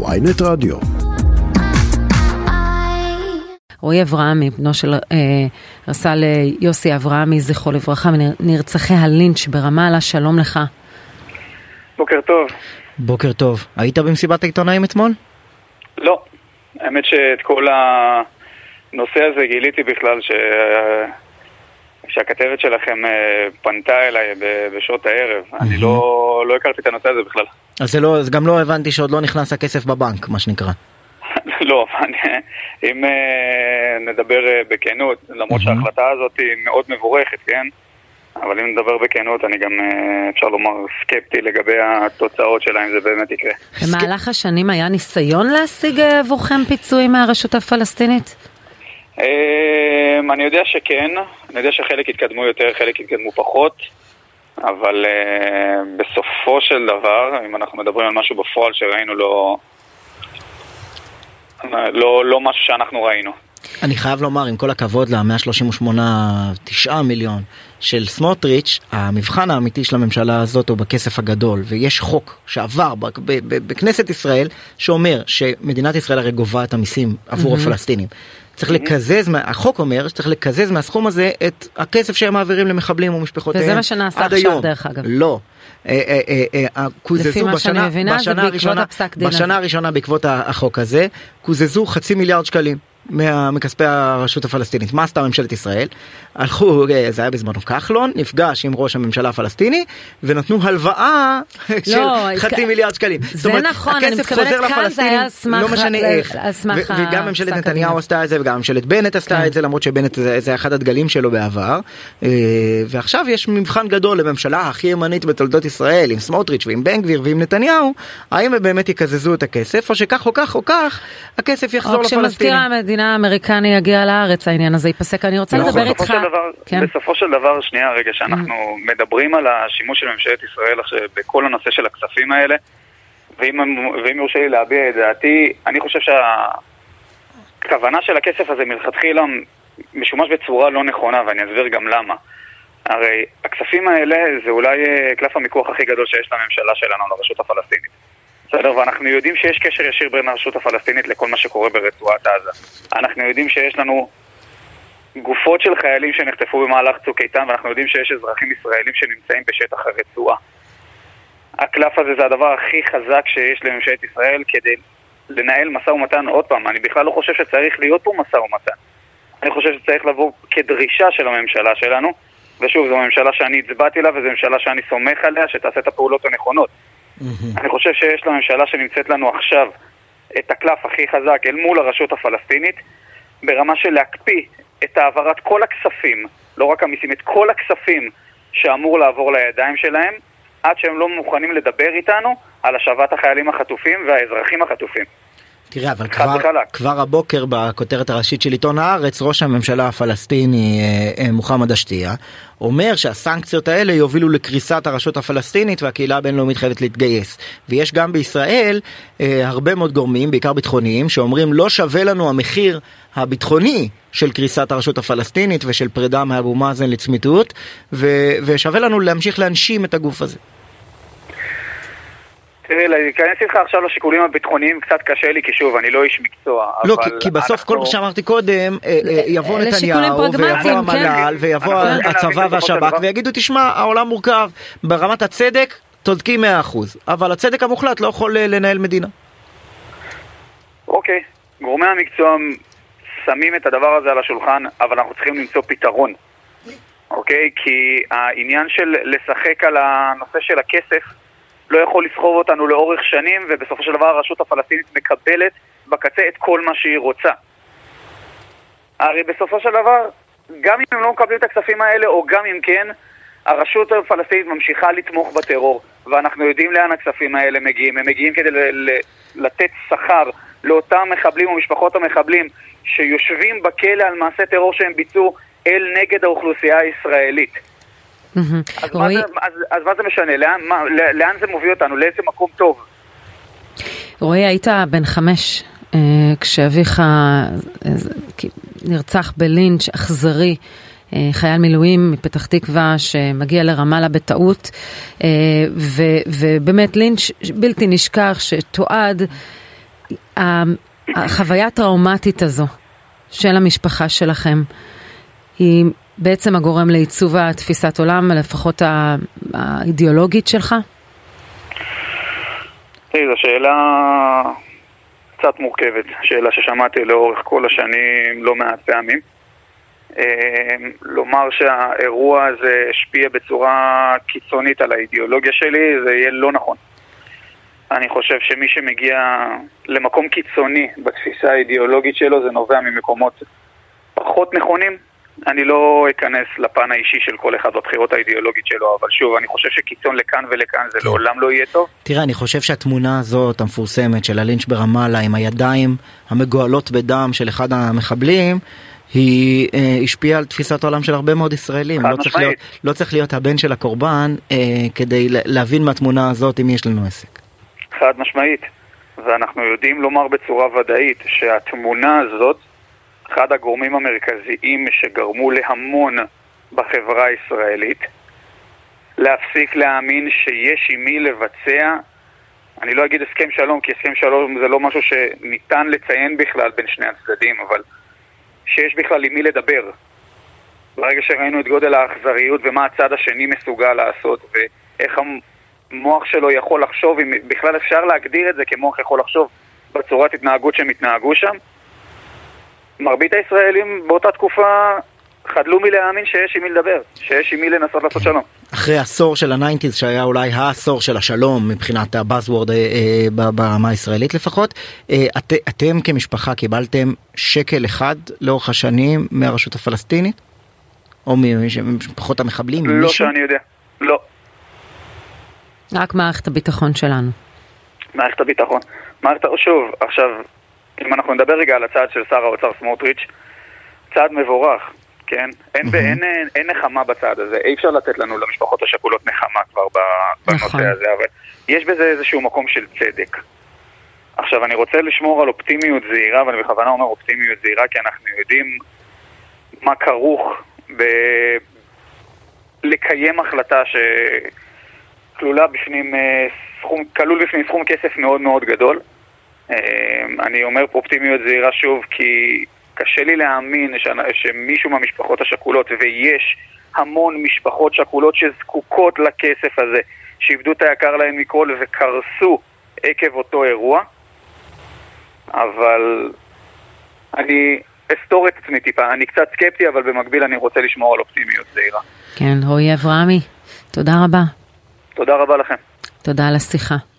ויינט רדיו. רועי אברהמי, בנו של אה, רס"ל אה, יוסי אברהמי, זכרו לברכה, מנרצחי הלינץ' ברמאללה, שלום לך. בוקר טוב. בוקר טוב. היית במסיבת העיתונאים אתמול? לא. האמת שאת כל הנושא הזה גיליתי בכלל ש... שהכתבת שלכם אה, פנתה אליי בשעות הערב. אני לא, לא הכרתי את הנושא הזה בכלל. אז זה לא, אז גם לא הבנתי שעוד לא נכנס הכסף בבנק, מה שנקרא. לא, אם אה, נדבר אה, בכנות, למרות שההחלטה הזאת היא מאוד מבורכת, כן? אבל אם נדבר בכנות, אני גם, אפשר לומר, סקפטי לגבי התוצאות שלה, אם זה באמת יקרה. במהלך השנים היה ניסיון להשיג עבורכם פיצויים מהרשות הפלסטינית? אני יודע שכן, אני יודע שחלק התקדמו יותר, חלק התקדמו פחות, אבל בסופו של דבר, אם אנחנו מדברים על משהו בפועל שראינו, לא, לא, לא משהו שאנחנו ראינו. אני חייב לומר, עם כל הכבוד ל-138, 9 מיליון של סמוטריץ', המבחן האמיתי של הממשלה הזאת הוא בכסף הגדול, ויש חוק שעבר בכנסת ישראל שאומר שמדינת ישראל הרי גובה את המיסים עבור mm-hmm. הפלסטינים. צריך. לקזז, החוק אומר שצריך לקזז מהסכום הזה את הכסף שהם מעבירים למחבלים ומשפחותיהם וזה מה שנעשה עכשיו. דרך אגב. לא. אה, אה, אה, קוזזו בשנה, בשנה, הראשונה, בשנה הראשונה בעקבות החוק הזה, קוזזו חצי מיליארד שקלים. מכספי הרשות הפלסטינית. מה עשתה ממשלת ישראל? הלכו, זה היה בזמנו כחלון, נפגש עם ראש הממשלה הפלסטיני ונתנו הלוואה לא, של חצי מיליארד שקלים. זה אומרת, נכון, אני מתכוונת כאן זה היה סמך... לא משנה איך. וגם ממשלת נתניהו עשתה את זה וגם ממשלת בנט עשתה כן. את זה למרות שבנט זה אחד הדגלים שלו בעבר. אה, ועכשיו יש מבחן גדול לממשלה הכי ימנית בתולדות ישראל עם סמוטריץ' ועם בן גביר ועם נתניהו, האם הם באמת יקזזו את הכסף או שכך או כך או כך הכסף יחזור לפלסטינים. המדינה האמריקני יגיע לארץ העניין הזה ייפסק. אני רוצה לדבר איתך... דבר, כן. בסופו של דבר, שנייה רגע, שאנחנו mm. מדברים על השימוש של ממשלת ישראל בכל הנושא של הכספים האלה, ואם, ואם יורשה לי להביע את דעתי, אני חושב שהכוונה של הכסף הזה מלכתחילה משומש בצורה לא נכונה, ואני אסביר גם למה. הרי הכספים האלה זה אולי אה, קלף המיקוח הכי גדול שיש לממשלה שלנו, לרשות הפלסטינית. בסדר? ואנחנו יודעים שיש קשר ישיר בין הרשות הפלסטינית לכל מה שקורה ברצועת עזה. אנחנו יודעים שיש לנו גופות של חיילים שנחטפו במהלך צוק איתן, ואנחנו יודעים שיש אזרחים ישראלים שנמצאים בשטח הרצועה. הקלף הזה זה הדבר הכי חזק שיש לממשלת ישראל כדי לנהל משא ומתן עוד פעם. אני בכלל לא חושב שצריך להיות פה משא ומתן. אני חושב שצריך לבוא כדרישה של הממשלה שלנו, ושוב, זו ממשלה שאני הצבעתי לה וזו ממשלה שאני סומך עליה שתעשה את הפעולות הנכונות. Mm-hmm. אני חושב שיש לממשלה שנמצאת לנו עכשיו את הקלף הכי חזק אל מול הרשות הפלסטינית ברמה של להקפיא את העברת כל הכספים, לא רק המיסים, את כל הכספים שאמור לעבור לידיים שלהם עד שהם לא מוכנים לדבר איתנו על השבת החיילים החטופים והאזרחים החטופים. תראה, אבל כבר, כבר הבוקר בכותרת הראשית של עיתון הארץ, ראש הממשלה הפלסטיני אה, אה, מוחמד אשתיה אומר שהסנקציות האלה יובילו לקריסת הרשות הפלסטינית והקהילה הבינלאומית חייבת להתגייס. ויש גם בישראל אה, הרבה מאוד גורמים, בעיקר ביטחוניים, שאומרים לא שווה לנו המחיר הביטחוני של קריסת הרשות הפלסטינית ושל פרידה מאבו מאזן לצמיתות, ושווה לנו להמשיך להנשים את הגוף הזה. תראה, להיכנס איתך עכשיו לשיקולים הביטחוניים קצת קשה לי, כי שוב, אני לא איש מקצוע. לא, כי, כי בסוף אנחנו... כל מה שאמרתי קודם, אה, אה, יבוא נתניהו, ויבוא המל"ל, כן. ויבוא הצבא והשב"כ, ויגידו, תשמע, העולם מורכב, ברמת הצדק, צודקים 100%, אבל הצדק המוחלט לא יכול אה, לנהל מדינה. אוקיי, גורמי המקצוע שמים את הדבר הזה על השולחן, אבל אנחנו צריכים למצוא פתרון. אוקיי? כי העניין של לשחק על הנושא של הכסף לא יכול לסחוב אותנו לאורך שנים, ובסופו של דבר הרשות הפלסטינית מקבלת בקצה את כל מה שהיא רוצה. הרי בסופו של דבר, גם אם הם לא מקבלים את הכספים האלה, או גם אם כן, הרשות הפלסטינית ממשיכה לתמוך בטרור, ואנחנו יודעים לאן הכספים האלה מגיעים. הם מגיעים כדי לתת שכר לאותם מחבלים ומשפחות המחבלים שיושבים בכלא על מעשה טרור שהם ביצעו אל נגד האוכלוסייה הישראלית. אז, מה זה, אז, אז מה זה משנה? לאן, מה, לאן זה מוביל אותנו? לאיזה מקום טוב? רועי, היית בן חמש אה, כשאביך אה, נרצח בלינץ' אכזרי. אה, חייל מילואים מפתח תקווה שמגיע לרמאללה בטעות ו, ובאמת לינץ' בלתי נשכח שתועד החוויה הטראומטית הזו של המשפחה שלכם היא בעצם הגורם לעיצוב התפיסת עולם, לפחות האידיאולוגית שלך? תראי, זו שאלה קצת מורכבת, שאלה ששמעתי לאורך כל השנים לא מעט פעמים. אמ, לומר שהאירוע הזה השפיע בצורה קיצונית על האידיאולוגיה שלי, זה יהיה לא נכון. אני חושב שמי שמגיע למקום קיצוני בתפיסה האידיאולוגית שלו זה נובע ממקומות פחות נכונים. אני לא אכנס לפן האישי של כל אחד בבחירות האידיאולוגית שלו, אבל שוב, אני חושב שקיצון לכאן ולכאן זה כן. לעולם לא יהיה טוב. תראה, אני חושב שהתמונה הזאת, המפורסמת, של הלינץ' ברמאללה, עם הידיים המגואלות בדם של אחד המחבלים, היא אה, השפיעה על תפיסת העולם של הרבה מאוד ישראלים. לא צריך, להיות, לא צריך להיות הבן של הקורבן אה, כדי להבין מהתמונה הזאת אם יש לנו עסק. חד משמעית. ואנחנו יודעים לומר בצורה ודאית שהתמונה הזאת, אחד הגורמים המרכזיים שגרמו להמון בחברה הישראלית, להפסיק להאמין שיש עם מי לבצע, אני לא אגיד הסכם שלום, כי הסכם שלום זה לא משהו שניתן לציין בכלל בין שני הצדדים, אבל שיש בכלל עם מי לדבר. ברגע שראינו את גודל האכזריות ומה הצד השני מסוגל לעשות ואיך המוח שלו יכול לחשוב, אם בכלל אפשר להגדיר את זה כמוח יכול לחשוב בצורת התנהגות שהם התנהגו שם, מרבית הישראלים באותה תקופה חדלו מלהאמין שיש עם מי לדבר, שיש עם מי לנסות לעשות שלום. אחרי עשור של ה nineties שהיה אולי העשור של השלום מבחינת ה buzzword אה, אה, ברמה הישראלית לפחות, אה, את, אתם כמשפחה קיבלתם שקל אחד לאורך השנים מהרשות הפלסטינית? או ממשפחות המחבלים? לא מישהו? שאני יודע, לא. רק מערכת הביטחון שלנו. מערכת הביטחון. מערכת, שוב, עכשיו, אם אנחנו נדבר רגע על הצעד של שר האוצר סמוטריץ', צעד מבורך, כן? אין, mm-hmm. אין, אין, אין נחמה בצעד הזה, אי אפשר לתת לנו למשפחות השכולות נחמה כבר בנושא נכון. הזה, אבל יש בזה איזשהו מקום של צדק. עכשיו, אני רוצה לשמור על אופטימיות זהירה, ואני בכוונה אומר אופטימיות זהירה, כי אנחנו יודעים מה כרוך ב... לקיים החלטה שכלולה בפנים אה, סכום, כלול בפנים סכום כסף מאוד מאוד גדול. אה, אני אומר פה אופטימיות זהירה שוב, כי קשה לי להאמין שמישהו מהמשפחות השכולות, ויש המון משפחות שכולות שזקוקות לכסף הזה, שאיבדו את היקר להם מכל וקרסו עקב אותו אירוע, אבל אני אסתור את עצמי טיפה, אני קצת סקפטי, אבל במקביל אני רוצה לשמור על אופטימיות זהירה. כן, רועי אברהמי, תודה רבה. תודה רבה לכם. תודה על השיחה.